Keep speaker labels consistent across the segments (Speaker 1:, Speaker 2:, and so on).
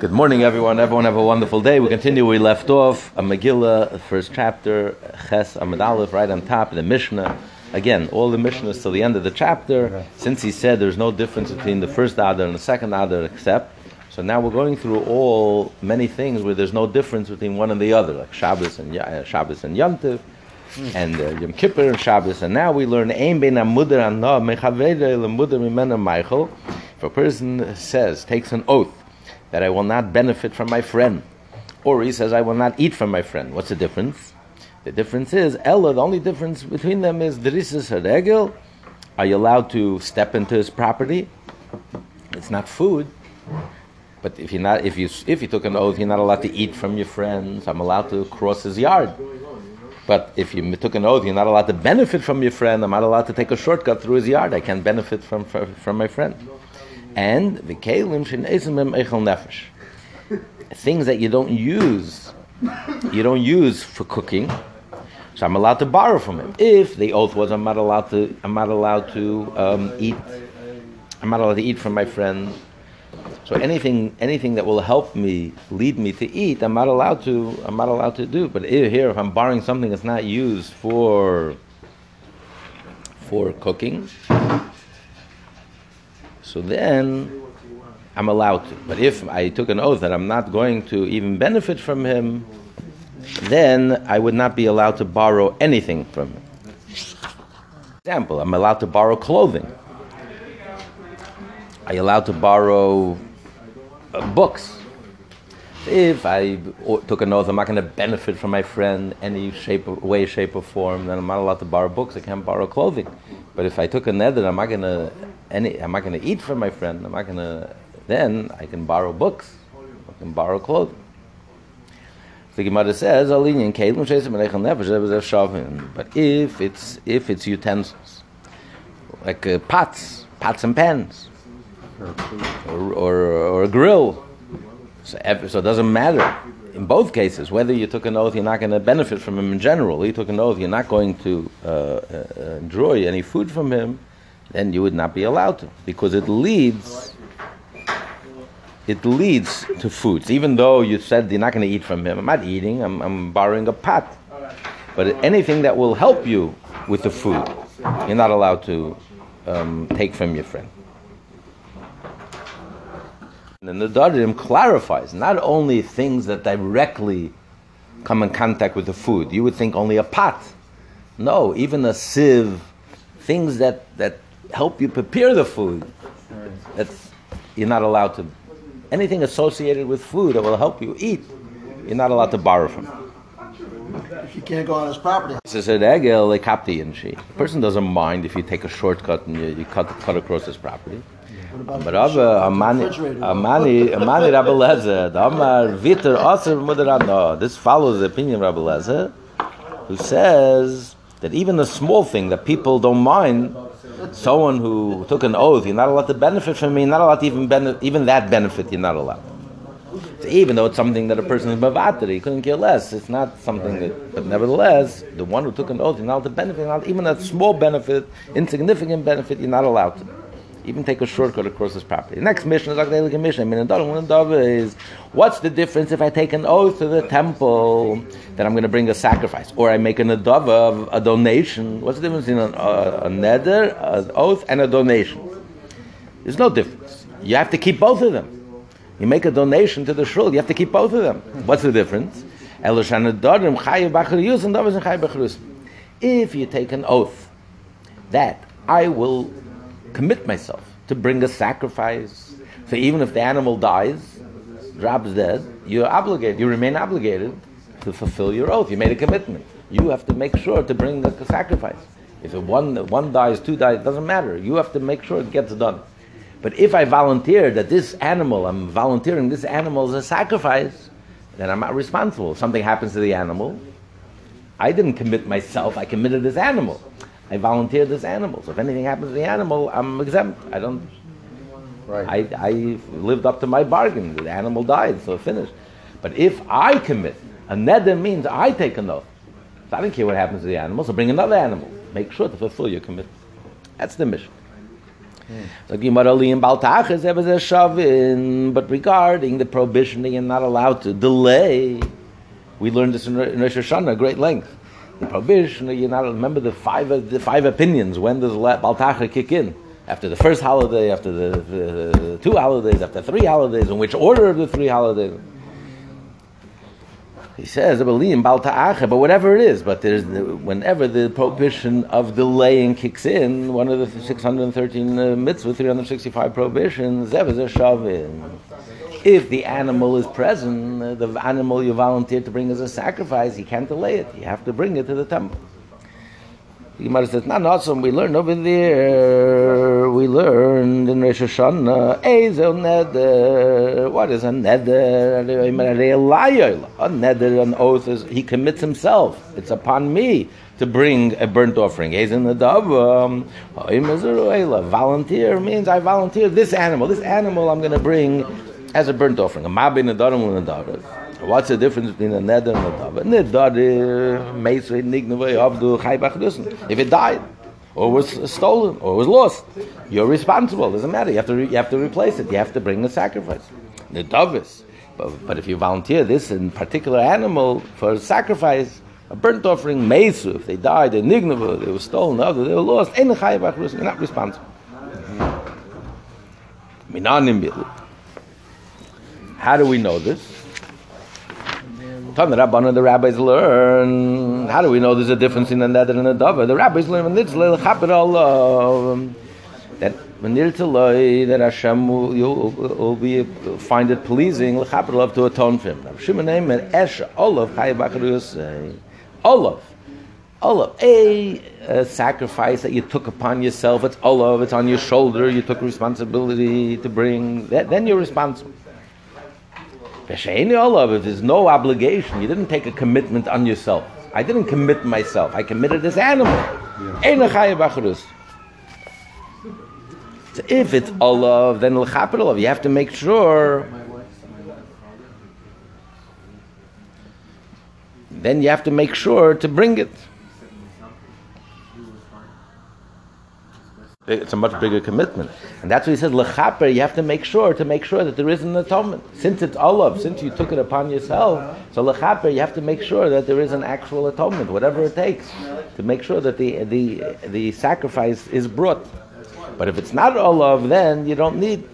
Speaker 1: Good morning, everyone. Everyone have a wonderful day. We continue we left off. A Megillah, first chapter, Ches Amud Aleph, right on top, the Mishnah. Again, all the Mishnahs till the end of the chapter. Since he said there's no difference between the first Adar and the second Adar, except. So now we're going through all many things where there's no difference between one and the other, like Shabbos and uh, Shabbos and Yontiv, and uh, Yom Kippur and Shabbos. And now we learn Ein Ben Amudar Anah Mechavere Lemudar Mimena Michael. If a person says, takes an oath that I will not benefit from my friend. Or he says, I will not eat from my friend. What's the difference? The difference is, Ella, the only difference between them is, Derisis Haregel, are you allowed to step into his property? It's not food. But if, you're not, if, you, if you took an oath, you're not allowed to eat from your friends. I'm allowed to cross his yard. But if you took an oath, you're not allowed to benefit from your friend. I'm not allowed to take a shortcut through his yard. I can't benefit from, from, from my friend and the kalim nefesh. Things that you don't use, you don't use for cooking. So I'm allowed to borrow from him. If the oath was I'm not allowed to, I'm not allowed to um, eat. I'm not allowed to eat from my friend. So anything, anything that will help me, lead me to eat, I'm not allowed to. I'm not allowed to do. But here, if I'm borrowing something that's not used for for cooking, so then I'm allowed to. But if I took an oath that I'm not going to even benefit from him, then I would not be allowed to borrow anything from him. Example, I'm allowed to borrow clothing. You allowed to borrow uh, books? If I took an oath, I'm not going to benefit from my friend any shape, of, way, shape, or form. Then I'm not allowed to borrow books. I can't borrow clothing. But if I took a nether, I'm not going to any. I'm not going to eat from my friend. I'm not going to. Then I can borrow books. I can borrow clothing. The Gemara says, But if it's if it's utensils, like uh, pots, pots and pans, or, or, or a grill so, so it doesn't matter in both cases whether you took an oath you're not going to benefit from him in general. You took an oath you're not going to uh, uh, enjoy any food from him, then you would not be allowed to because it leads. It leads to foods. Even though you said you're not going to eat from him, I'm not eating. I'm, I'm borrowing a pot. But anything that will help you with the food, you're not allowed to um, take from your friend. And the Darim clarifies not only things that directly come in contact with the food. You would think only a pot. No, even a sieve, things that, that help you prepare the food. That's, you're not allowed to. Anything associated with food that will help you eat, you're not allowed to borrow from.
Speaker 2: If you can't go on his property.
Speaker 1: A person doesn't mind if you take a shortcut and you, you cut, cut across his property. But Rava, Amani, Amani, Amani Rabbi Lezer, the Amar Viter Aser. This follows the opinion of Rabbi Lezer, who says that even a small thing that people don't mind, someone who took an oath, you're not allowed to benefit from me, you're not allowed to even benefit, even that benefit, you're not allowed. So even though it's something that a person is mavater, he couldn't care less. It's not something that, but nevertheless, the one who took an oath, you're not allowed to benefit, not, even a small benefit, insignificant benefit, you're not allowed to even take a shortcut across this property. The next Mishnah is like the mission. Is what's the difference if I take an oath to the temple that I'm going to bring a sacrifice, or I make an adava, a donation? What's the difference in uh, a, a, a neder, an oath, and a donation? There's no difference. You have to keep both of them. You make a donation to the shul, you have to keep both of them. What's the difference? If you take an oath that I will commit myself to bring a sacrifice. So even if the animal dies, drops dead, you're obligated, you remain obligated to fulfill your oath. You made a commitment. You have to make sure to bring a sacrifice. If one, one dies, two dies, it doesn't matter. You have to make sure it gets done. But if I volunteer that this animal, I'm volunteering this animal as a sacrifice, then I'm not responsible. If something happens to the animal, I didn't commit myself, I committed this animal. I volunteered this animal. So if anything happens to the animal, I'm exempt. I don't. Right. I, I lived up to my bargain. The animal died, so it finished. But if I commit, a neder means I take an oath. So I don't care what happens to the animal, so bring another animal. Make sure to fulfill your commitment. That's the Mishnah. Hmm. So give is ever shaven but regarding the prohibition that you're not allowed to delay, we learned this in Rosh Hashanah, great length. The prohibition you're not remember the five the five opinions. When does Baltacha kick in? After the first holiday, after the, the, the two holidays, after three holidays, in which order of the three holidays? He says, but whatever it is, but there's whenever the prohibition of delaying kicks in, one of the 613 uh, mitzvah, 365 prohibitions, if the animal is present, the animal you volunteered to bring as a sacrifice, you can't delay it. You have to bring it to the temple. The Gemara says, not awesome. We learned over there. We learned in Rosh Hashanah. Neder. What is a neder? A neder, an oath is he commits himself. It's upon me to bring a burnt offering. Ezel nadav. Volunteer means I volunteer this animal. This animal I'm going to bring as a burnt offering. A. What's the difference between a neder and a davar? If it died, or was stolen, or was lost, you're responsible. It Doesn't matter. You have to re- you have to replace it. You have to bring a sacrifice. The. But, but if you volunteer this in particular animal for sacrifice, a burnt offering, mesu, if they died, they nignava, they were stolen, other, they were lost, you're not responsible. How do we know this? The Rabban the rabbis learn. How do we know there's a difference in the neder and the davar? The rabbis learn when it's Allah that when that Hashem will, will, will be find it pleasing love to atone for him. Shimon name and Esh Olav Chayav Olav. Olav, a, a, sacrifice that you took upon yourself. It's Olav. It's on your shoulder. You took responsibility to bring. That, then you're responsible. If there's no obligation, you didn't take a commitment on yourself. I didn't commit myself. I committed this animal. Yeah. So if it's olav, then l'chaper You have to make sure. Then you have to make sure to bring it. It's a much bigger commitment. And that's what he says, lechaper, you have to make sure, to make sure that there is an atonement. Since it's olav, since you took it upon yourself, so lechaper, you have to make sure that there is an actual atonement, whatever it takes, to make sure that the, the, the sacrifice is brought. But if it's not olav, then you don't need.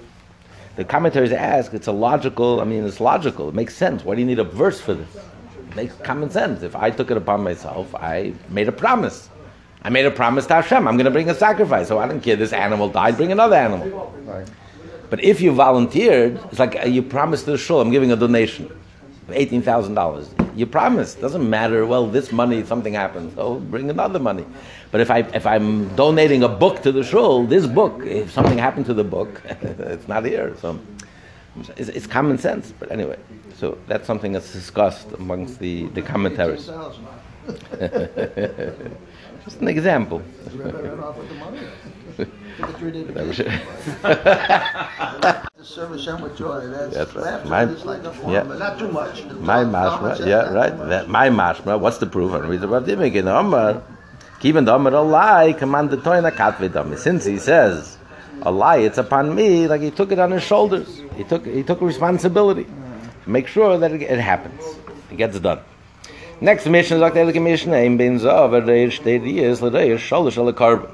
Speaker 1: The commentaries ask, it's a logical, I mean, it's logical, it makes sense. Why do you need a verse for this? It makes common sense. If I took it upon myself, I made a promise. I made a promise to Hashem. I'm going to bring a sacrifice. So I don't care. This animal died. Bring another animal. Right. But if you volunteered, it's like uh, you promised to the shul. I'm giving a donation, eighteen thousand dollars. You promised. Doesn't matter. Well, this money, something happens. So bring another money. But if I if I'm donating a book to the shul, this book, if something happened to the book, it's not here. So it's, it's, common sense. But anyway, so that's something that's discussed amongst the the commentaries. Just an example.
Speaker 2: Serve Hashem with joy. That's,
Speaker 1: That's right.
Speaker 2: My, like a form, yeah. but not too much.
Speaker 1: My mashma, yeah, right. That, my mashma. What's the proof? And read about Dimik in Omar. Keeping the Omar a lie, command the toina katvidami. Since he says a lie, it's upon me. Like he took it on his shoulders. He took he took responsibility. Make sure that it, it happens. It gets done. Next mission sagt er Mission in bin so aber der steht hier ist der shall shall carb.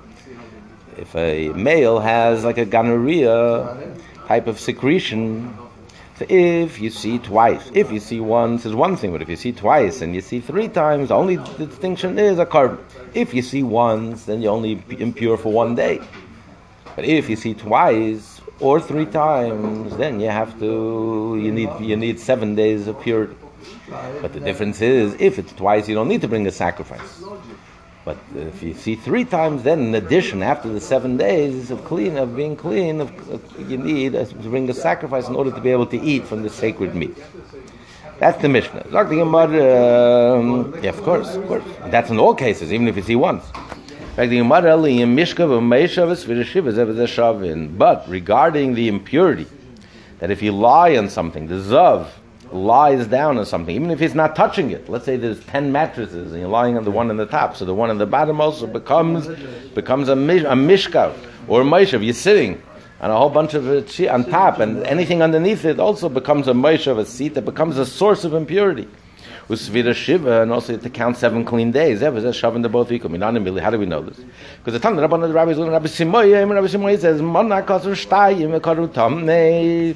Speaker 1: If a male has like a gonorrhea type of secretion so if you see twice, if you see once is one thing, but if you see twice and you see three times, the only distinction is a korban. If you see once, then you're only impure for one day. But if you see twice or three times, then you have to you need you need seven days of purity. But the difference is, if it's twice, you don't need to bring a sacrifice. But if you see three times, then in addition, after the seven days of clean, of being clean, of, of, you need to bring a sacrifice in order to be able to eat from the sacred meat. That's the Mishnah. About, um, yeah, of course, of course. That's in all cases, even if you see once. But regarding the impurity, that if you lie on something, the zav, lies down on something, even if he's not touching it. Let's say there's ten mattresses and you're lying on the one on the top, so the one on the bottom also becomes becomes a, mish, a mishkav or a moshav. You're sitting on a whole bunch of it on top, and anything underneath it also becomes a moshav, a seat that becomes a source of impurity. Usvira Shiva, and also to count seven clean days. That was a shoving the both. How do we know this? Because the time the Rabban the rabbis, Rabbi Simoye, Rabbi Simoye says, "Mana kasur shtayim v'karu tamnei,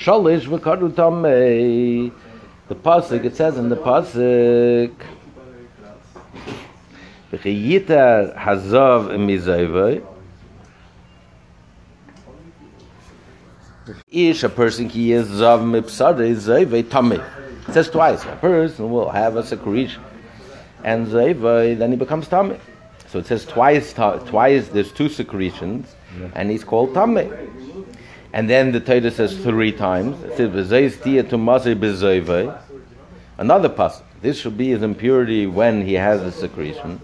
Speaker 1: shalish v'karu tamnei." The pasuk it says in the pasuk, "V'chiyita hazav mizayvay." Ish a person ki is zav mipsade zayvay tamei. It says twice. A person will have a secretion, and zayva, then he becomes tummy. So it says twice. Twice. There's two secretions, and he's called tummy. And then the Torah says three times. It says. Another pasuk. This should be his impurity when he has the secretion.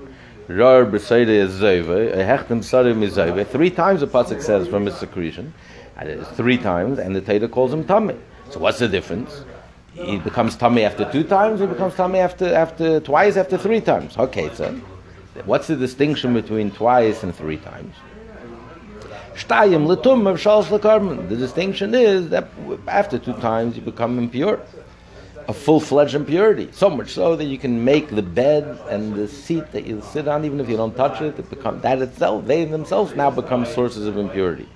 Speaker 1: Is is. Three times the pasuk says from his secretion. Three times, and the Torah calls him tummy. So what's the difference? he becomes tummy after two times, he becomes tummy after after twice, after three times. Okay, so what's the distinction between twice and three times? Shtayim of. The distinction is that after two times you become impure, a full-fledged impurity. So much so that you can make the bed and the seat that you sit on, even if you don't touch it, it become that itself. They themselves now become sources of impurity.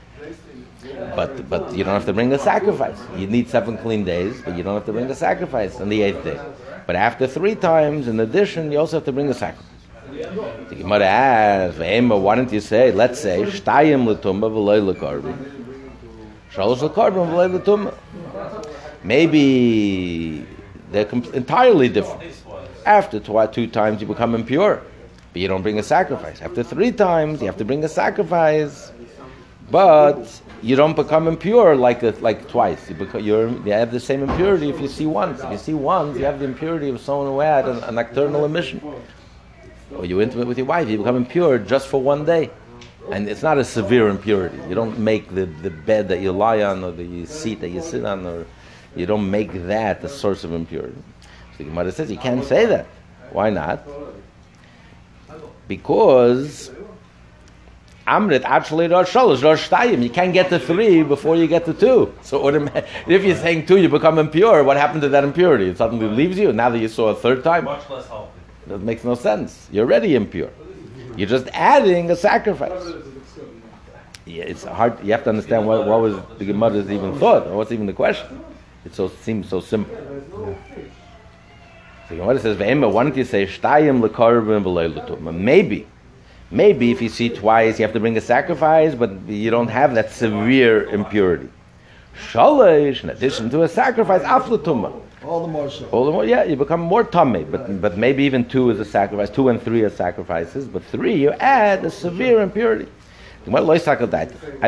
Speaker 1: But but you don't have to bring a sacrifice. You need seven clean days, but you don't have to bring a sacrifice on the eighth day. But after three times, in addition, you also have to bring a sacrifice. The Gemara asks, why don't you say, let's say, shtayim l'tumba v'loy l'karbi. Shalosh l'karbi v'loy l'tumba. Maybe they're entirely different. After two times, you become impure, but you don't bring a sacrifice. After three times, you have to bring a sacrifice, but you don't become impure like like twice. You, you have the same impurity if you see once. If you see once, you have the impurity of someone who had an, a nocturnal emission. Or you're intimate with your wife, you become impure just for one day. And it's not a severe impurity. You don't make the, the bed that you lie on or the seat that you sit on, or you don't make that the source of impurity. So the Gemara says you can't say that. Why not? Because Amrit actually Rosh Shalosh, Rosh Shtayim. You can't get to three before you get to two. So if you're saying two, you become impure. What happened to that impurity? It suddenly leaves you. Now that you saw a third time, much less healthy. That makes no sense. You're already impure. You're just adding a sacrifice. Yeah, it's hard. You have to understand what, what was the Gemara's even thought, or what's even the question. It so seems so simple. The Gemara says, "Why don't you say lekarvim Maybe Maybe if you see twice, you have to bring a sacrifice, but you don't have that severe impurity. Shalish, in addition to a sacrifice, aflatuma.
Speaker 2: All the more so.
Speaker 1: All the more, yeah, you become more tummy. But but maybe even two is a sacrifice. Two and three are sacrifices, but three you add a severe impurity. I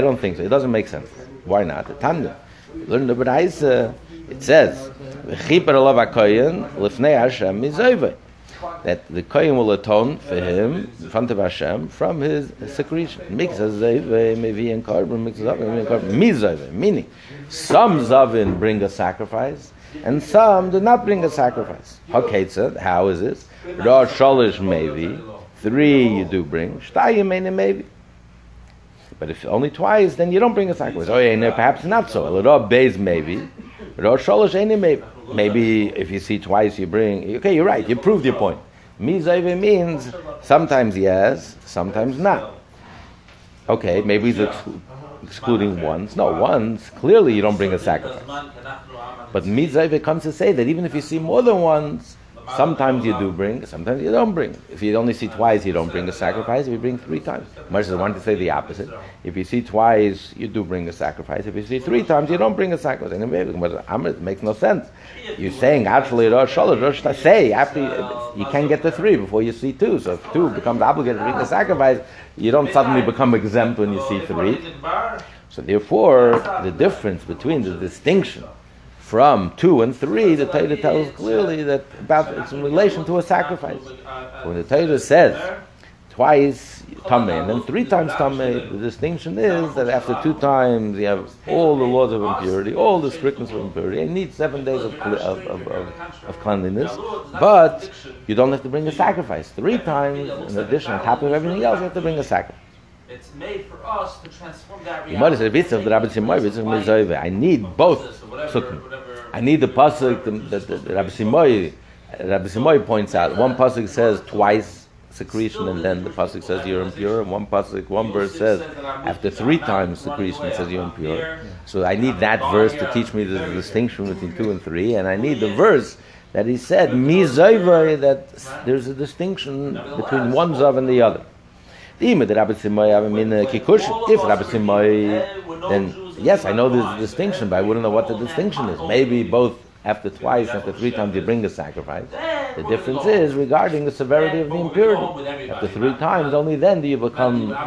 Speaker 1: don't think so. It doesn't make sense. Why not? The Tanya. Learn the B'raisa. It says, "V'chiper alav hakoyin lifnei Hashem mizayvei." that the Kohen will atone for him in front of Hashem from his secretion. Mixes maybe in carbon, mixes up, maybe in carbon. Meaning, some Zavin bring a sacrifice, and some do not bring a sacrifice. Haketza, how is this? Rosh Shalish maybe, three you do bring, Shtayim maybe. But if only twice, then you don't bring a sacrifice. Oh, yeah, perhaps not so. Rosh Beis maybe, Rosh Shalish maybe. Maybe if you see twice, you bring. Okay, you're right. You proved your point. Mizayve means sometimes yes, sometimes not. Okay, maybe he's excluding ones. No, ones. Clearly, you don't bring a sacrifice. But Mizayve comes to say that even if you see more than once, Sometimes you do bring, sometimes you don't bring. If you only see twice, you don't bring a sacrifice. If you bring three times, Moshe wanted to say the opposite. If you see twice, you do bring a sacrifice. If you see three times, you don't bring a sacrifice. Anyway, it makes no sense. You're saying actually Rosh Rosh say after you, can't get to three before you see two. So if two becomes obligated to bring a sacrifice, you don't suddenly become exempt when you see three. So therefore, the difference between the distinction from two and three, the Torah tells clearly that about it's in relation to a sacrifice. When the Torah says twice tamei, and then three times tamei. The distinction is that after two times you have all the laws of impurity, all the strictness of impurity. You need seven days of, cle- of, of, of, cleanliness, but you don't have to bring a sacrifice. Three times, in addition, on top of everything else, you have to bring a sacrifice.
Speaker 3: It's made for us to transform that reality.
Speaker 1: have said, "Vitz of the Rabbi Simoy, vitz of Mizayve." I need both psukim. I need the pasuk that Rabbi Simoy, Rabbi Simoy points out. One pasuk says twice secretion, and then the pasuk says you're impure. And one pasuk, one verse says after three times secretion, it says you're impure. So I need that verse to teach me the distinction between two and three, and I need the verse that he said Mizayve that there's a distinction between one zav and the other. If Rabbi Simoy, then yes, I know there's a distinction, but I wouldn't know what the distinction is. Maybe both after twice, after three times you bring a sacrifice. The difference is regarding the severity of the impurity. After three times, only then do you become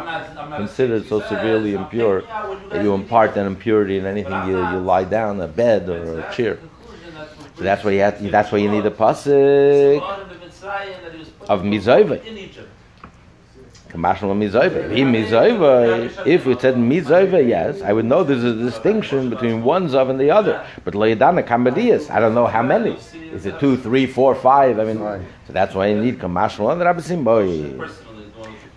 Speaker 1: considered so severely impure that you impart that impurity in anything you, you lie down, a bed or a chair. So that's why you have, that's why you need a pasuk of mizayve. Kamashal. If mizayve, if it said mizayve, yes, I would know there's a distinction between one zav and the other. But loyadana kamadiyas, I don't know how many. Is it two, three, four, five? I mean, so that's why you need kamashal and Rabbi Simboy.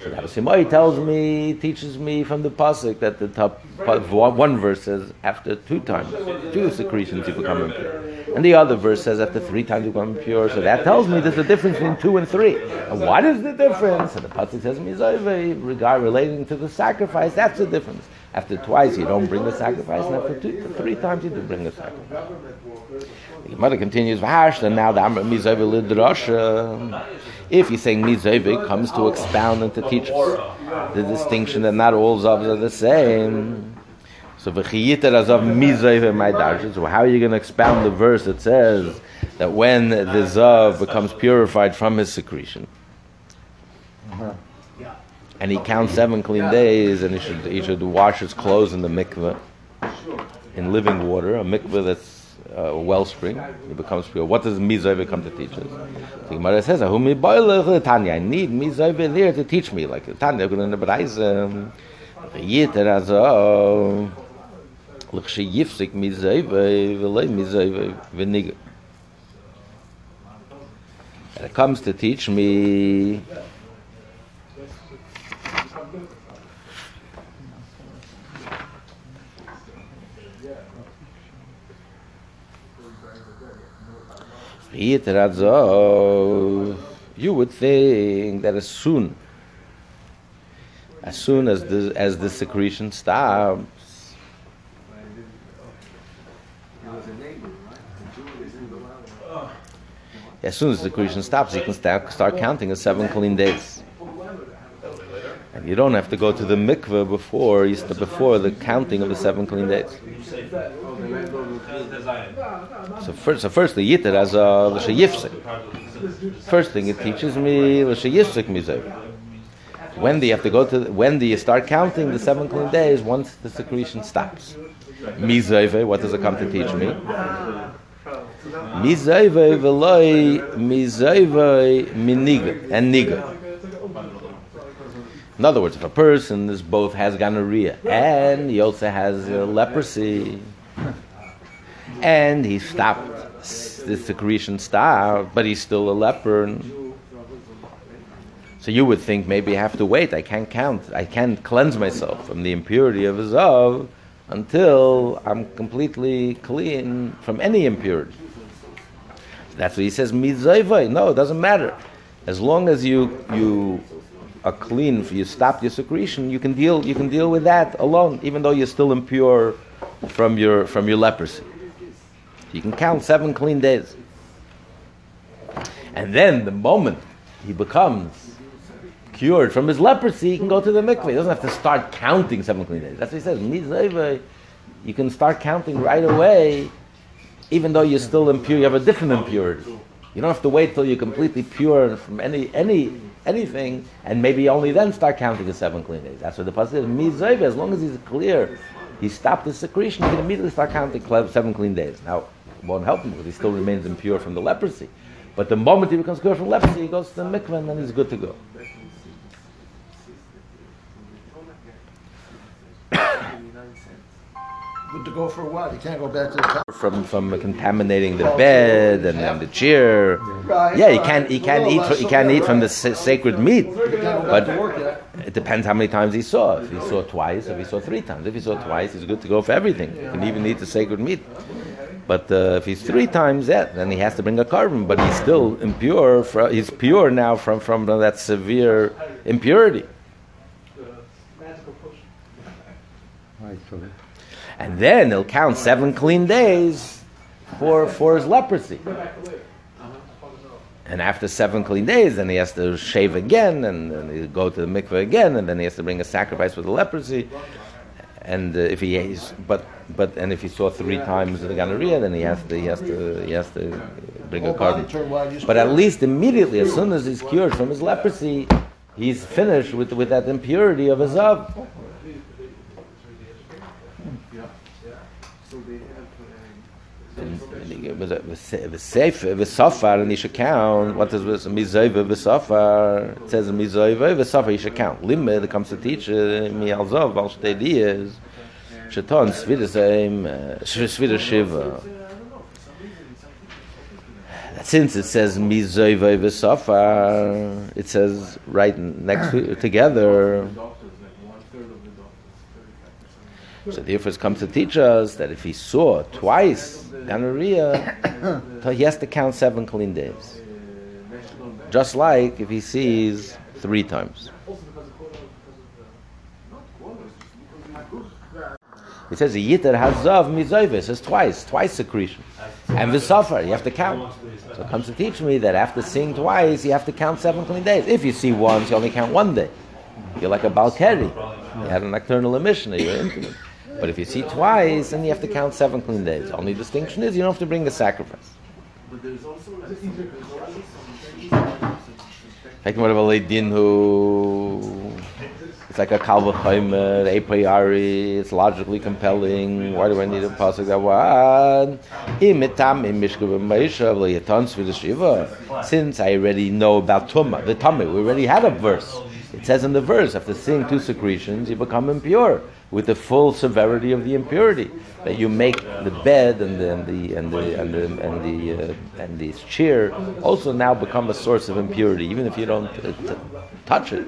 Speaker 1: So Rabbi Simboy tells me, teaches me from the pasuk that the top one verse says after two times, two secretions you become impure, and the other verse says after three times you become impure. So that tells me there's a difference between two and three. And what is the difference? And the pasuk says mizayve regard relating to the sacrifice. That's the difference. After twice you don't bring the sacrifice, and after two, three times you do bring the sacrifice. The Gemara continues, and now the Amr Mizayve Lidrasha. If you're saying Mizayve comes to expound and to teach us the distinction that not all Zavs are the same. So v'chiyiter azav Mizayve my. So how are you going to expound the verse that says that when the Zav becomes purified from his secretion, uh-huh. and he counts seven clean days, and he should he should wash his clothes in the mikveh in living water, a mikveh that's a wellspring, it becomes pure. What does Mizayve come to teach us? The Gemara says, "Ahu mi boilech Tanya." I need Mizayve there to teach me, like Tanya. I'm going to Bereise. Yiter azo. L'chshe yifsik Mizayve v'lei Mizayve v'niga. And it comes to teach me you would think that as soon, as soon as the as the secretion stops, as soon as the secretion stops, you can start start counting as seven clean days. And you don't have to go to the mikveh before before the counting of the seven clean days. So first, so firstly, yitter as a l'she yifsek. First thing it teaches me l'she yifsek mizay. When do you have to go to? The, when do you start counting the seven clean days? Once the secretion stops. Mizayve, what does it come to teach me? Mizayve v'loy mizayve miniga and niga. In other words, if a person is both has gonorrhea and he also has uh, leprosy, and he stopped the secretion stopped, but he's still a leper. So you would think maybe I have to wait. I can't count. I can't cleanse myself from the impurity of a zav until I'm completely clean from any impurity. That's what he says. No, it doesn't matter. As long as you you are clean, you stop your secretion, you can deal you can deal with that alone, even though you're still impure from your from your leprosy. You can count seven clean days. And then the moment he becomes cured from his leprosy, he can go to the mikveh. He doesn't have to start counting seven clean days. That's what he says. You can start counting right away, even though you're still impure. You have a different impurity. You don't have to wait till you're completely pure from any any anything, and maybe only then start counting the seven clean days. That's what the pasuk says. As long as he's clear, he stopped the secretion. He can immediately start counting seven clean days. Now, it won't help him because he still remains impure from the leprosy. But the moment he becomes clear from leprosy, he goes to the mikvah and he's good to go.
Speaker 2: Good to go for a while. You can't go back to the top.
Speaker 1: from from contaminating the bed and, and the chair. Yeah, he can't he can't eat he can't eat from the sa- sacred meat,
Speaker 2: You can't go back
Speaker 1: but
Speaker 2: to work yet.
Speaker 1: it depends how many times he saw. If he saw twice, if he saw three times, if he saw twice, he's good to go for everything. He can even eat the sacred meat. But uh, if he's three times that, then he has to bring a korban. But he's still impure. From, he's pure now from from that severe impurity. And then he'll count seven clean days for for his leprosy. And after seven clean days, then he has to shave again, and then he'll go to the mikveh again, and then he has to bring a sacrifice for the leprosy. And uh, if he is, but but and if he saw three times the gonorrhea, then he has to he has to he has to bring a korban.
Speaker 2: turn while you
Speaker 1: But at least immediately, as soon as he's cured from his leprosy, he's finished with with that impurity of his zav. V'safar, and he should count. What does mizoiva v'safar? It says mizoiva v'safar. He should count. Limit that comes to teach uh, mi alzov al shtei dias. Sheton svida seim svida shiva. Since it says mizoiva v'safar, it says right next to together. So therefore, it comes to teach us that if he saw twice gonorrhea, he has to count seven clean days. Just like if he sees three times. He says a yitter hazav mizoivis says twice, twice secretion, and v'safar you have to count. So it comes to teach me that after seeing twice, you have to count seven clean days. If you see once, you only count one day. You're like a balkeri. You had a nocturnal emission, you're intimate. But if you see twice, then you have to count seven clean days. Only distinction is you don't have to bring a sacrifice. Like what about Leidin who it's like a kalvachaimer, a priori, it's logically compelling. Why do I need a pasuk that one? Since I already know about tuma, the tummy, we already had a verse. It says in the verse, after seeing two secretions, you become impure with the full severity of the impurity. That you make the bed and the and the and the and the and the, uh, and the chair also now become a source of impurity, even if you don't uh, t- touch it.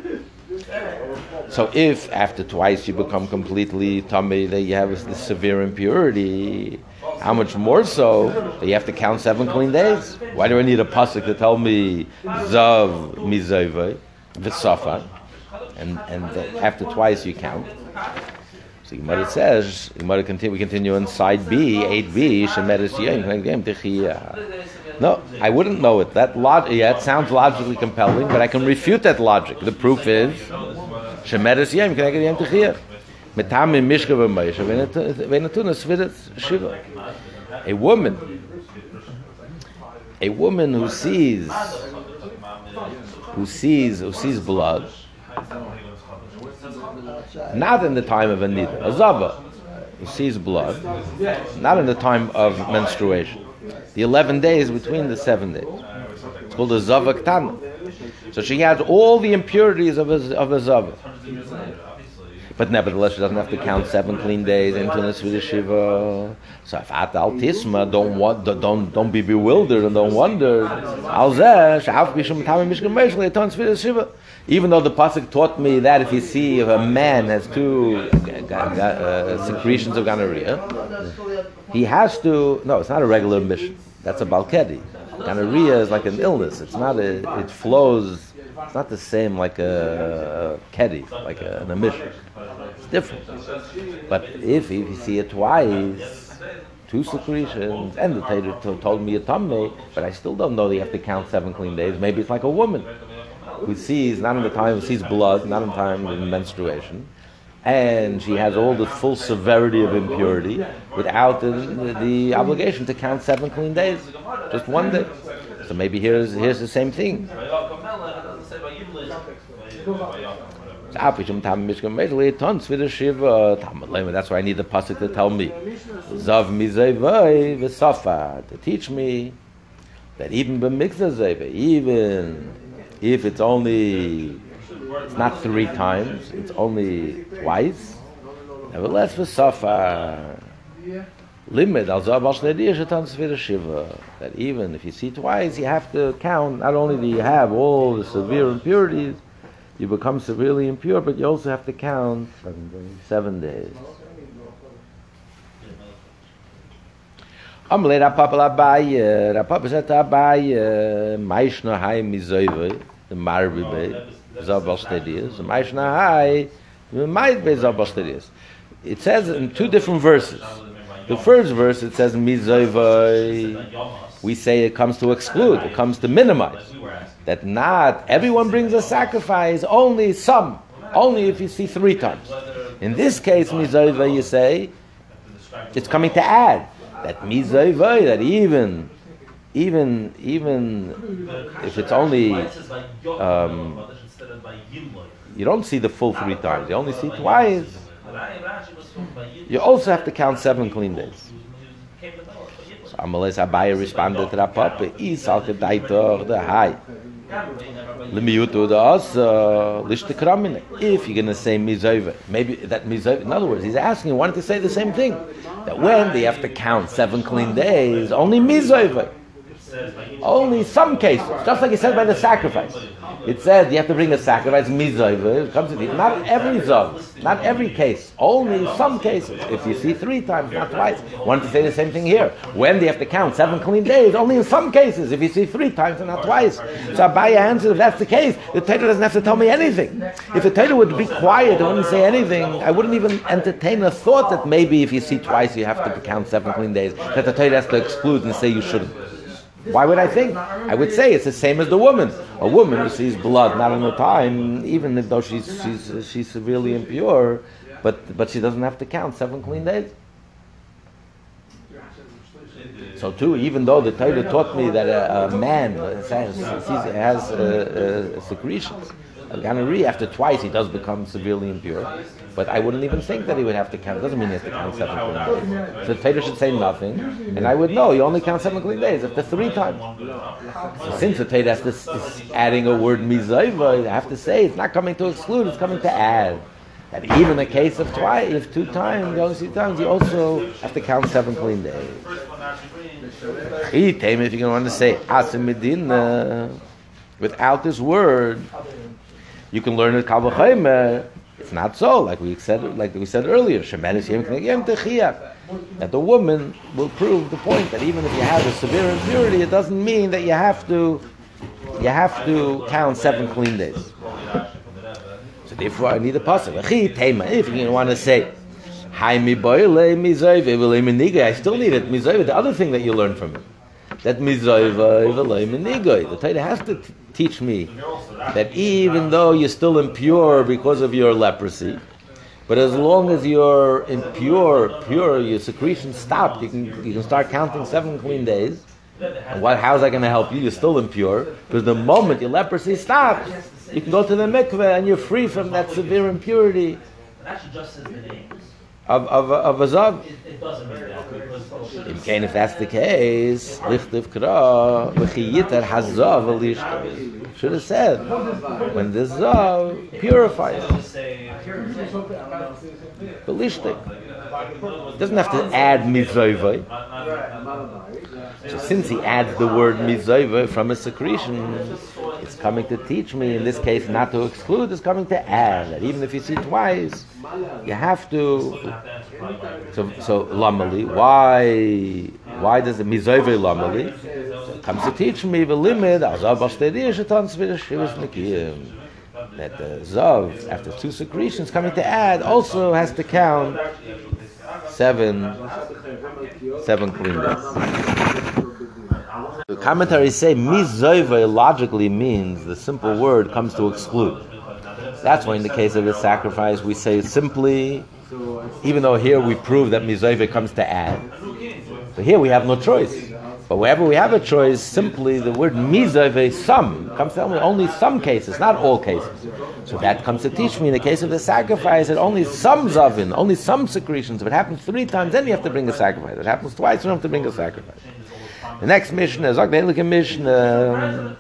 Speaker 1: So if after twice you become completely tummy, that you have this severe impurity, how much more so that you have to count seven clean days? Why do I need a pasuk to tell me zav mizayvay v'safan, and and after twice you count? So Gemara says, Gemara continue, we continue on side B, 8B, Shemeres Yom, Techiyah. No, I wouldn't know it. That log- yeah, it sounds logically compelling, but I can refute that logic. The proof is Mishka v'Meisha, v'enatun esvidet Shiva. A woman, a woman who sees, who sees, who sees blood, not in the time of a nida, a zava, who sees blood, not in the time of menstruation. The 11 days between the seven days. It's called a zava ktana. So she has all the impurities of a, of a zava. But nevertheless, she doesn't have to count seven clean days into the Swedish Shiva. So if at altisma, don't don't don't be bewildered and don't wonder. Tamim Swedish Shiva. Even though the pasuk taught me that if you see if a man has two uh, secretions of gonorrhea, he has to. No, it's not a regular mission. That's a balkedi. Gonorrhea is like an illness. It's not a. It flows. It's not the same like a, a kedi, like a, an emission. It's different. But if, if you see it twice, two secretions, and the Tater told me a tummy, but I still don't know that you have to count seven clean days. Maybe it's like a woman who sees, not in the time, who sees blood, not in time of menstruation, and she has all the full severity of impurity without the, the, obligation to count seven clean days, just one day. So maybe here's here's the same thing. Ah, that's why I need the pasuk to tell me. Zav mizayvay v'safa to teach me that even b'mikzah even if it's only it's not three times, it's only twice. Nevertheless, v'safa limit al zav al shnei dias etans v'ir shiva. That even if you see twice, you have to count. Not only do you have all the severe impurities, you become severely impure, but you also have to count seven days. Am le rapapa la baie, rapapa zet a baie, meishna hai mizoive, the marbi be, zav al shnei dias, meishna hai, might be shnei. It says in two different verses. The first verse it says mizoive. We say it comes to exclude, it comes to minimize. That not everyone brings a sacrifice, only some, only if you see three times. In this case, mizoive, you say it's coming to add that mizoive, that even, even, even if it's only, um, you don't see the full three times, you only see twice. You also have to count seven clean days. So Amalek Abaye responded to that papa, is al kedaitor the high. The the. If you're gonna say mizova, maybe that mizova. In other words, he's asking, wanted to say the same thing. That when they have to count seven clean days, only mizova. Only some cases, just like he said by the sacrifice. It said you have to bring a sacrifice, mizoiva, it comes to not every zov, not every case, only some cases. If you see three times, not twice. Want to say the same thing here. When do you have to count seven clean days, only in some cases. If you see three times and not twice. So Abaya answered, if that's the case, the Torah doesn't have to tell me anything. If the Torah would be quiet, it wouldn't say anything, I wouldn't even entertain a thought that maybe if you see twice, you have to count seven clean days, that the Torah has to exclude and say you shouldn't. Why would I think? I would say it's the same as the woman. A woman who sees blood not in her time, even though she's she's she's severely impure, but but she doesn't have to count seven clean days. So too, even though the Torah taught me that a, a man has, sees, has uh, uh, secretions, gonorrhea after twice he does become severely impure. But I wouldn't even think that he would have to count. It doesn't mean he has to count seven clean days. So the Torah should say nothing, and I would know you only count seven clean days after three times. So since the Torah has is adding a word mizayva, I have to say it's not coming to exclude; it's coming to add. That even the case of twice, if two times, you only see times, you also have to count seven clean days. If you're going to want to say asimidina without this word, you can learn it kalvachaymer. It's not so, like we said, like we said earlier. That the woman will prove the point that even if you have a severe impurity, it doesn't mean that you have to, you have to count seven clean days. So therefore, I need a pasuk. If you want to say, "Hi I still need it. The other thing that you learn from it, that mizoyve v'le minigoy. The Torah has to t- teach me that even though you're still impure because of your leprosy, but as long as you're impure, pure, your secretion stopped, you can you can start counting seven clean days. And what? How's that going to help you? You're still impure because the moment your leprosy stops, you can go to the mikveh and you're free from that severe impurity of of of a zav in kein if that's the case licht of kra we git al hazav al ish should have said when the zav purifies.
Speaker 3: The
Speaker 1: listik Doesn't have to add mizoivai. So since he adds the word mizoivai from a secretion, it's coming to teach me, in this case, not to exclude, it's coming to add. That even if you see twice, you have to so, so lamali, why, why does the mizoive lamali? So comes to teach me the limit. That the zav, after two secretions, coming to add, also has to count seven, seven clean. The commentaries say mizoive logically means the simple word comes to exclude. That's why in the case of a sacrifice we say simply, even though here we prove that mizayve comes to add. So here we have no choice. But wherever we have a choice, simply the word mizayve, some, comes to only, only some cases, not all cases. So that comes to teach me in the case of the sacrifice that only some zavin, only some secretions. If it happens three times, then you have to bring a sacrifice. If it happens twice, you don't have to bring a sacrifice. The next mission is Ogdelik mission. Um,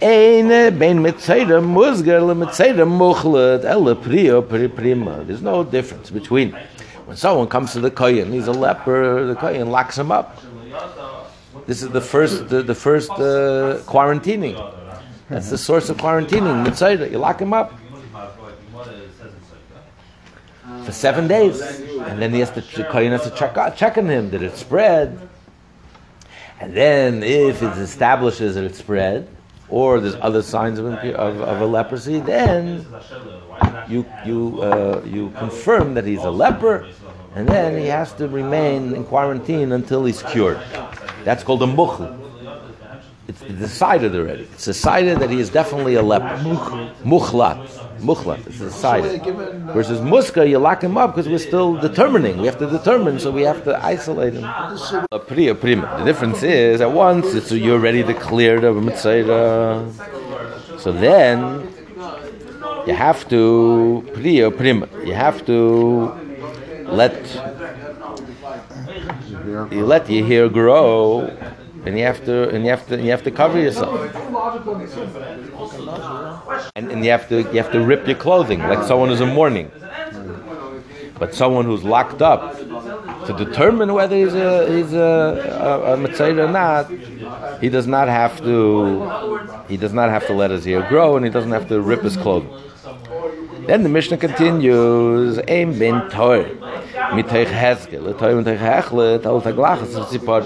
Speaker 1: Eine ben mitzayda musgar le mitzayda muchlet ele. There's no difference between When someone comes to the kohen, he's a leper. The kohen locks him up. This is the first, the, the first uh, quarantining. That's the source of quarantining. Mitzvah, you lock him up for seven days, and then he has to kohen has to check check on him. Did it spread? And then, if it establishes that it spread, or there's other signs of, of, of a leprosy, then you you uh, you confirm that he's a leper, and then he has to remain in quarantine until he's cured. That's called a muchel. It's decided already. It's decided that he is definitely a leper. Muchlat. Muchlat. It's decided. Versus musgar, you lock him up because we're still determining. We have to determine, so we have to isolate him. A uh, priya prima. The difference is at once it's you're ready to clear the mitzvah. So then you have to priya prima. You have to let you let your hair grow, and you have to and you have to you have to cover yourself, and, and you have to you have to rip your clothing like someone who's in mourning. But someone who's locked up to determine whether he's a he's a, a, a or not, he does not have to he does not have to let his hair grow, and he doesn't have to rip his clothing. Then the Mishnah continues, ben tor, mitoich hezkel, tor mitoich hechlet, al taglachas tzipor.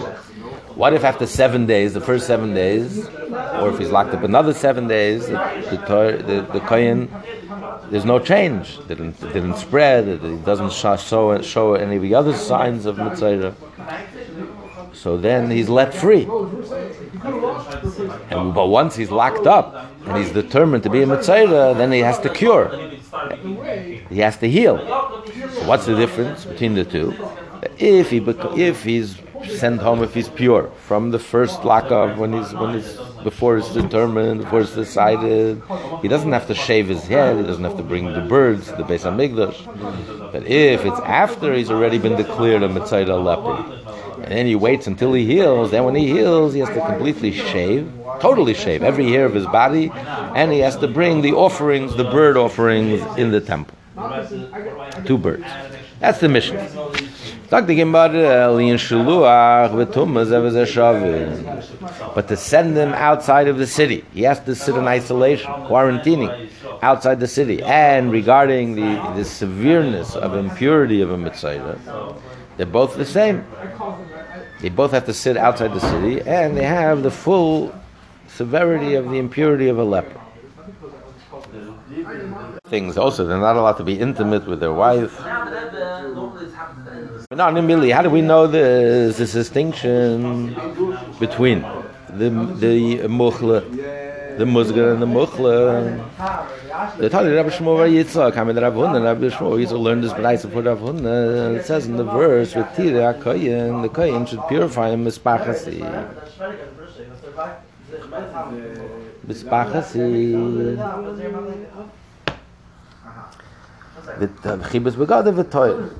Speaker 1: What if after seven days, the first seven days, or if he's locked up another seven days, the the, the, the there's no change, didn't didn't spread, it it doesn't show, show show any of the other signs of mitzvah. So then he's let free. And, but once he's locked up and he's determined to be a metzora, then he has to cure. He has to heal. So what's the difference between the two? If he if he's sent home, if he's pure from the first lockup when he's when he's before it's determined, before it's decided, he doesn't have to shave his head. He doesn't have to bring the birds the Beis Hamikdash. But if it's after he's already been declared a metzora leper, and then he waits until he heals. Then when he heals, he has to completely shave, totally shave every hair of his body, and he has to bring the offerings, the bird offerings, in the temple. Two birds. That's the Mishnah. Uh, ah, but to send them outside of the city, he has to sit in isolation, quarantining outside the city. And regarding the, the severeness of impurity of a metzora, they're both the same. They both have to sit outside the city, and they have the full severity of the impurity of a leper. Things also, they're not allowed to be intimate with their wife. Not really. How do we know there's this distinction between the the muchle, the musga, and the muchle? The Tali Rabbi Shmuel Bar Yitzchak, I mean Rabbi Huna, Rabbi Shmuel Yitzchak learned this Braisa for Rabbi Huna. It says in the verse, with Tira HaKoyin, the Koyin should purify him mispachasi. Mispachasi. The Chibas V'toyer.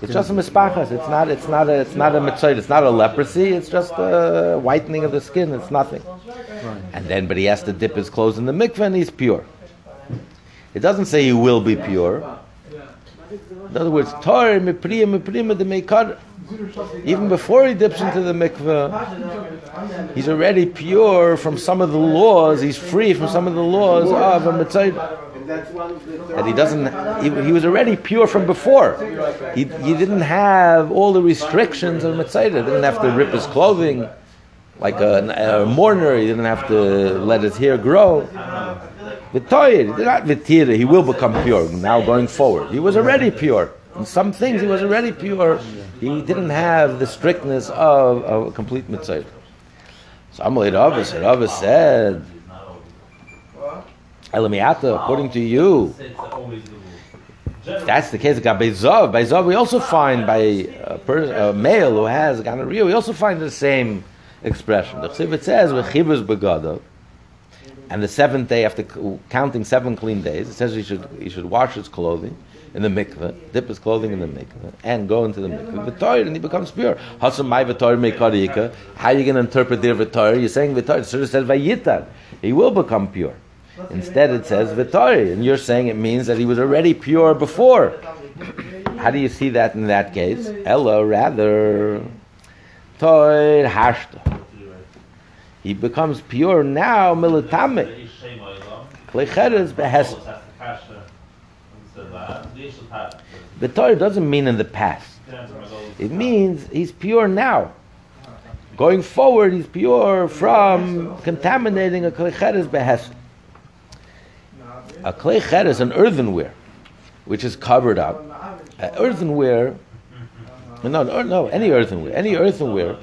Speaker 1: It's just a mispachas. It's not. It's not a. It's not a metzora. It's not a leprosy. It's just a whitening of the skin. It's nothing. And then, but he has to dip his clothes in the mikveh, and he's pure. It doesn't say he will be pure. In other words, Torah mipriya mipriya de meikar. Even before he dips into the mikveh, he's already pure from some of the laws. He's free from some of the laws of a metzora. That he doesn't. He, he was already pure from before. He, he didn't have all the restrictions of metzora. He didn't have to rip his clothing like a, a mourner. He didn't have to let his hair grow. V'toyer, not v'tira, he will become pure now going forward. He was already pure. In some things, he was already pure. He didn't have the strictness of, of a complete metzora. So Amalei Rava, Rava said, Elamiata, according to you, that's the case, got Beizov. Beizov, we also find by a, per, a male who has gonorrhea, we also find the same expression. The Chsiv, it says, and the seventh day, after counting seven clean days, it says he should he should wash his clothing in the mikveh, dip his clothing in the mikveh, and go into the mikveh. V'toyer, and he becomes pure. How are you going to interpret their v'toyer? You're saying v'toyer. So it says vayitar. He will become pure. Instead, it says v'toyer, and you're saying it means that he was already pure before. How do you see that in that case? Ella, rather, toid hashta. He becomes pure now, militame. Klecheres behest. Torah doesn't mean in the past. It means he's pure now. Going forward, he's pure from contaminating a klecheres behest. A clay chet is an earthenware, which is covered up. Uh, earthenware, no, no, no, any earthenware, any earthenware,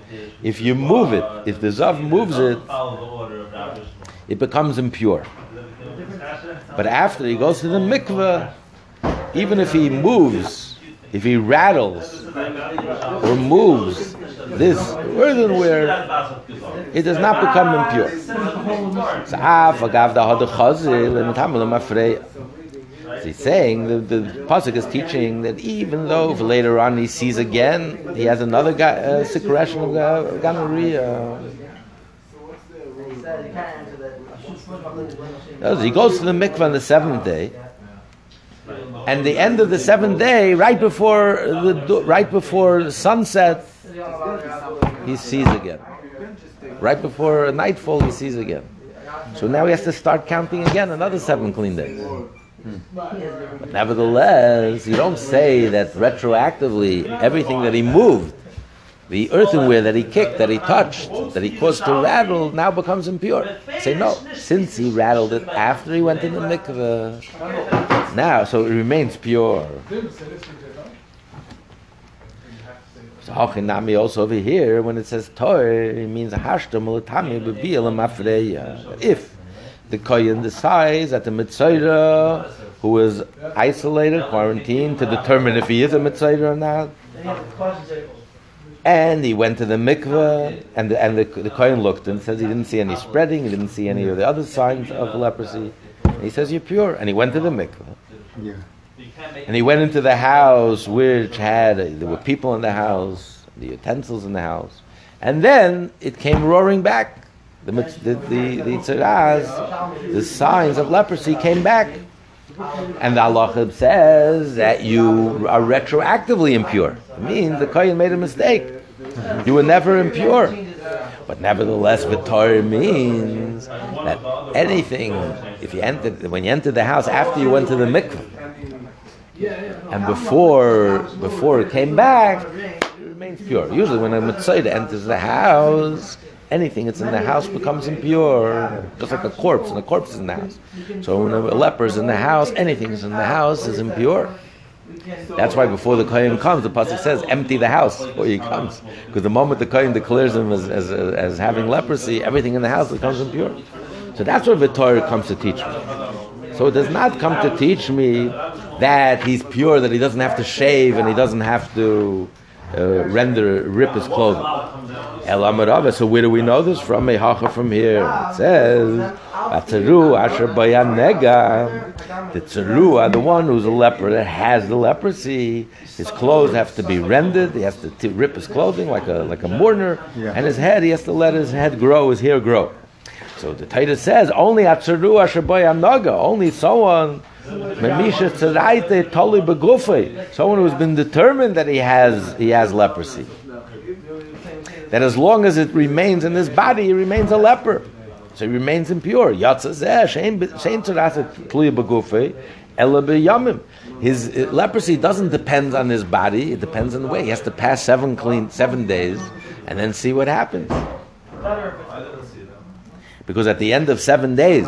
Speaker 1: if you move it, if the zav moves it, it becomes impure. But after he goes to the mikveh, even if he moves, if he rattles or moves this earthenware, where it does not become impure. So he's saying the, the pasuk is teaching that even though later on he sees again, he has another ga- uh, secretion of uh, gonorrhea. He goes to the mikveh on the seventh day, and the end of the seventh day, right before the right before sunset, he sees again. Right before nightfall, he sees again. So now he has to start counting again another seven clean days. But nevertheless, you don't say that retroactively everything that he moved, the earthenware that he kicked, that he touched, that he caused to rattle, now becomes impure. Say no, since he rattled it after he went in the mikveh, now so it remains pure. So Hachinami also over here, when it says Tor, it means hashta mulatami bebiel mafreya. If the kohen decides that the mitzvah who is isolated, quarantined, to determine if he is a mitzvah or not, and he went to the mikveh, and the, and the, the kohen looked and says he didn't see any spreading, he didn't see any of the other signs of leprosy. And he says you're pure, and he went to the mikveh.
Speaker 4: Yeah.
Speaker 1: And he went into the house which had, there were people in the house, the utensils in the house. And then it came roaring back. The, the, the, the, the signs of leprosy came back. And the halacha says that you are retroactively impure. It means the kohen made a mistake. You were never impure. But nevertheless, Vitar means that anything, if you entered, when you entered the house after you went to the mikveh, and before before it came back, it remains pure. Usually, when a metzora enters the house, anything that's in the house becomes impure, just like a corpse, and a corpse is in the house. So when a leper is in the house, anything that's in the house is impure. That's why before the kohen comes, the pasuk says, "Empty the house before he comes," because the moment the kohen declares him as, as, as having leprosy, everything in the house becomes impure. So that's what the Torah comes to teach. So it does not come to teach me that he's pure, that he doesn't have to shave and he doesn't have to uh, render rip his clothing. El Amarava. So where do we know this from? Mehacha from here. It says, "Atzaru asher bayan nega." The tzarua, the one who's a leper that has the leprosy, his clothes have to be rendered. He has to t- rip his clothing like a like a mourner, and his head. He has to let his head grow, his hair grow. So the Torah says only atzaru asher bayan nega. Only someone. Someone who's been determined that he has he has leprosy. That as long as it remains in his body, he remains a leper. So he remains impure. His leprosy doesn't depend on his body, it depends on the way. He has to pass seven clean seven days and then see what happens. Because at the end of seven days,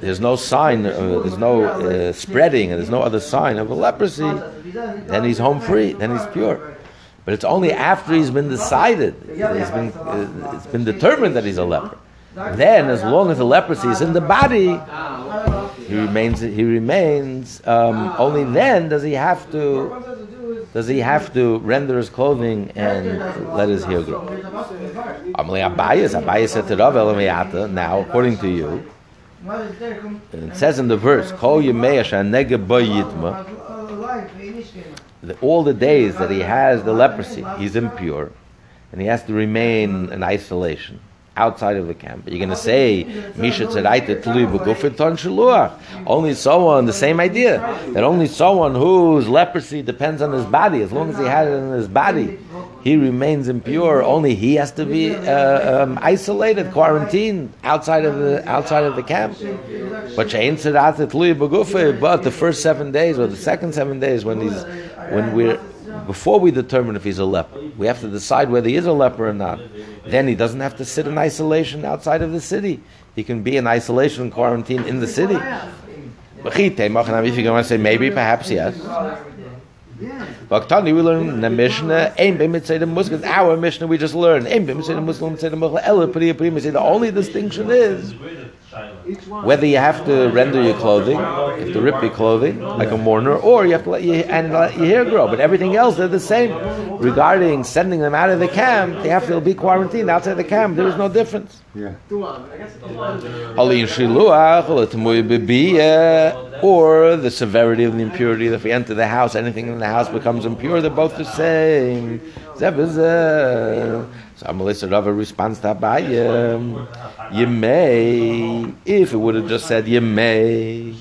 Speaker 1: there's no sign, uh, there's no uh, spreading, and there's no other sign of a leprosy, then he's home free, then he's pure. But it's only after he's been decided, he's been, uh, it's been determined that he's a leper. Then, as long as the leprosy is in the body, he remains. He remains. Um, only then does he have to. Does he have to render his clothing and let his hair grow? Amalei Abayas, Abayas said to Rav Elameyata, Now, according to you, it says in the verse, "Kol nega bo yitma," that all the days that he has the leprosy, he's impure, and he has to remain in isolation. Outside of the camp. But you're going to say, Misha tzaraita tului b'gufin ton shaluach. Only someone, the same idea, that only someone whose leprosy depends on his body, as long as he had it in his body, he remains impure. Only he has to be uh, um, isolated, quarantined outside of the outside of the camp. But she'ein tzaraita tului b'gufin, but the first seven days or the second seven days when he's when we're before we determine if he's a leper, we have to decide whether he is a leper or not. Then he doesn't have to sit in isolation outside of the city. He can be in isolation, and quarantine in the city. If you're going to say maybe, perhaps yes. Vaktani, we learn the Mishnah, our Mishnah we just learned. The only distinction is whether you have to render your clothing, you have to rip your clothing like a mourner, or you have to let your, and let your hair grow. But everything else, they're the same. Regarding sending them out of the camp, they have to be quarantined outside the camp. There is no difference.
Speaker 4: Yeah.
Speaker 1: Halin shiluach, letemuy bebiyah, or the severity of the impurity. If we enter the house, anything in the house becomes impure. They're both the same. So Amalisa Rava responds to Abayim. Um, you may, if it would have just said you may.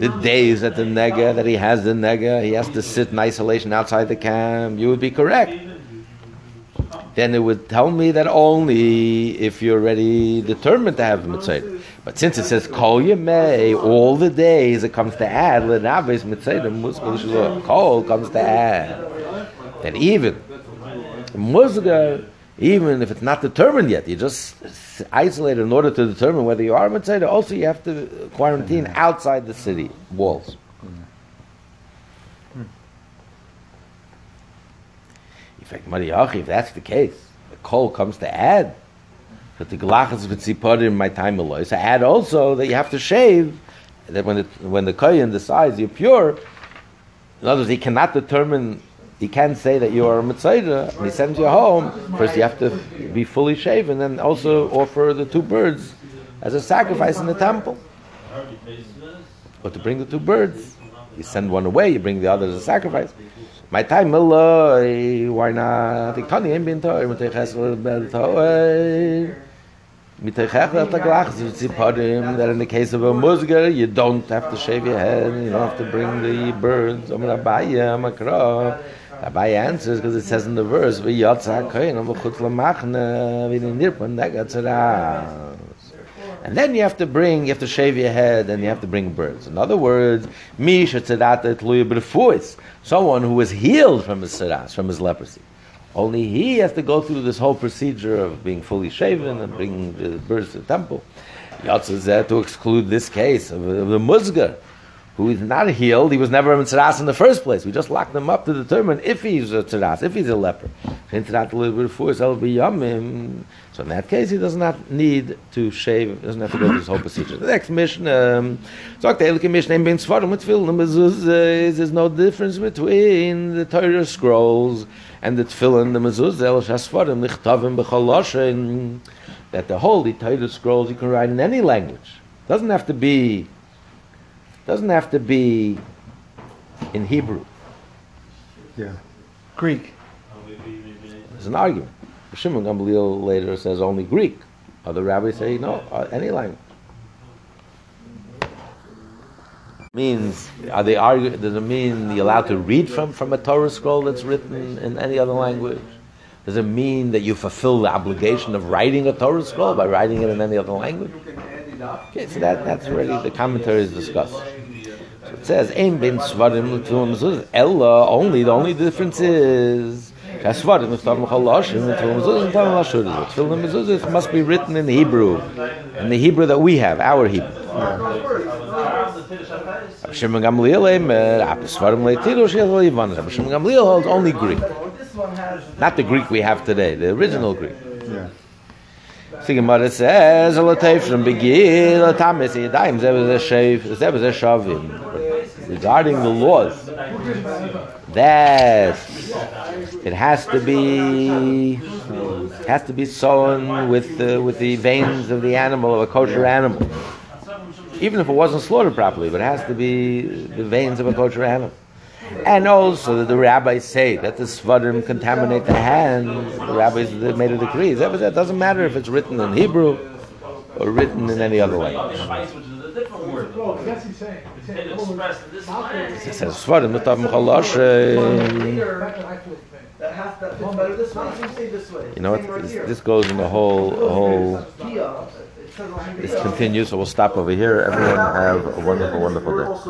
Speaker 1: The days that the nega that he has the nega, he has to sit in isolation outside the camp. You would be correct then it would tell me that only if you're already determined to have mitzvah. But since it says "Call kol yemei, all the days it comes to add lenaves mitzvah kol comes to add. Then even musgar, even if it's not determined yet, you just isolate in order to determine whether you are a metzora. Also, you have to quarantine mm-hmm. outside the city walls. Mm-hmm. Hmm. In fact, Mariachi, if that's the case, the coal comes to add that the galachas v'tzipodim in my time alloy. So add also that you have to shave. That when it, when the kohen decides you're pure, in other words, he cannot determine. He can't say that you are a mitzvah, and he sends you home. First, you have to be fully shaven, and also offer the two birds as a sacrifice in the temple. But to bring the two birds, you send one away, you bring the other as a sacrifice. My time Malloy, why not? Ich kann nicht bin toll, mit der Hessel bel toll. Mit der Hessel der Glach, so sie podim, that in the case of a you don't have to shave your head, you don't have to bring the birds, dabei, answers, because it says in the verse, wie yotza koin, aber chutz la machne, wie den nirpan, nega tzara. And then you have to bring, you have to shave your head, and you have to bring birds. In other words, mi shetzedata tluya b'refuis, someone who was healed from his seras, from his leprosy. Only he has to go through this whole procedure of being fully shaven and bringing the birds to the temple. Yotz is there to exclude this case of, of the musgar, who is not healed. He was never a tzeras in the first place. We just locked him up to determine if he's a tzeras, if he's a leper. So in that case, he does not need to shave, doesn't have to go through this whole procedure. The next mission, um, sagt der Elke Mishnah, in Ben Svarim mit Tfilin, there's no difference between the Torah scrolls and the Tfilin, the mezuzah, el shasfarim, lichtavim b'chaloshin, that the holy Torah scrolls you can write in any language. Doesn't have to be, doesn't have to be in Hebrew.
Speaker 4: Yeah. Greek.
Speaker 1: There's an argument. Shimon Gamliel later says only Greek. Other rabbis say no, uh, any language. Means are they argue? Does it mean you're allowed to read from from a Torah scroll that's written in any other language? Does it mean that you fulfill the obligation of writing a Torah scroll by writing it in any other language? Okay, so that, that's really the commentary is discussed. it says ein bin swarim tum so ella only the only difference is Das war das mit dem Halasch und dem so ein so must be written in Hebrew. In the Hebrew that we have, our Hebrew. Aber schon gam Leo im ab Swarm Leo Tiro schon war Ivan, aber schon only Greek. Not the Greek we have today, the original Greek.
Speaker 4: Sig
Speaker 1: mal es es a lotation begil, a tamis, a dime, zeb ze shave, zeb ze shavim. Regarding the laws, that it has to be has to be sewn with the, with the veins of the animal of a kosher animal, even if it wasn't slaughtered properly. But it has to be the veins of a kosher animal. And also that the rabbis say that the svarim contaminate the hands. The rabbis made a decree. That doesn't matter if it's written in Hebrew or written in any other language.
Speaker 4: He's saying. He's
Speaker 3: And expressed in this way.
Speaker 1: It says svarim mutav mechaloshe.
Speaker 5: That has that fits better this way. You say this way.
Speaker 1: Eh, you know what? This, this goes in the whole whole. This continues, so we'll stop over here. Everyone have a wonderful, wonderful day.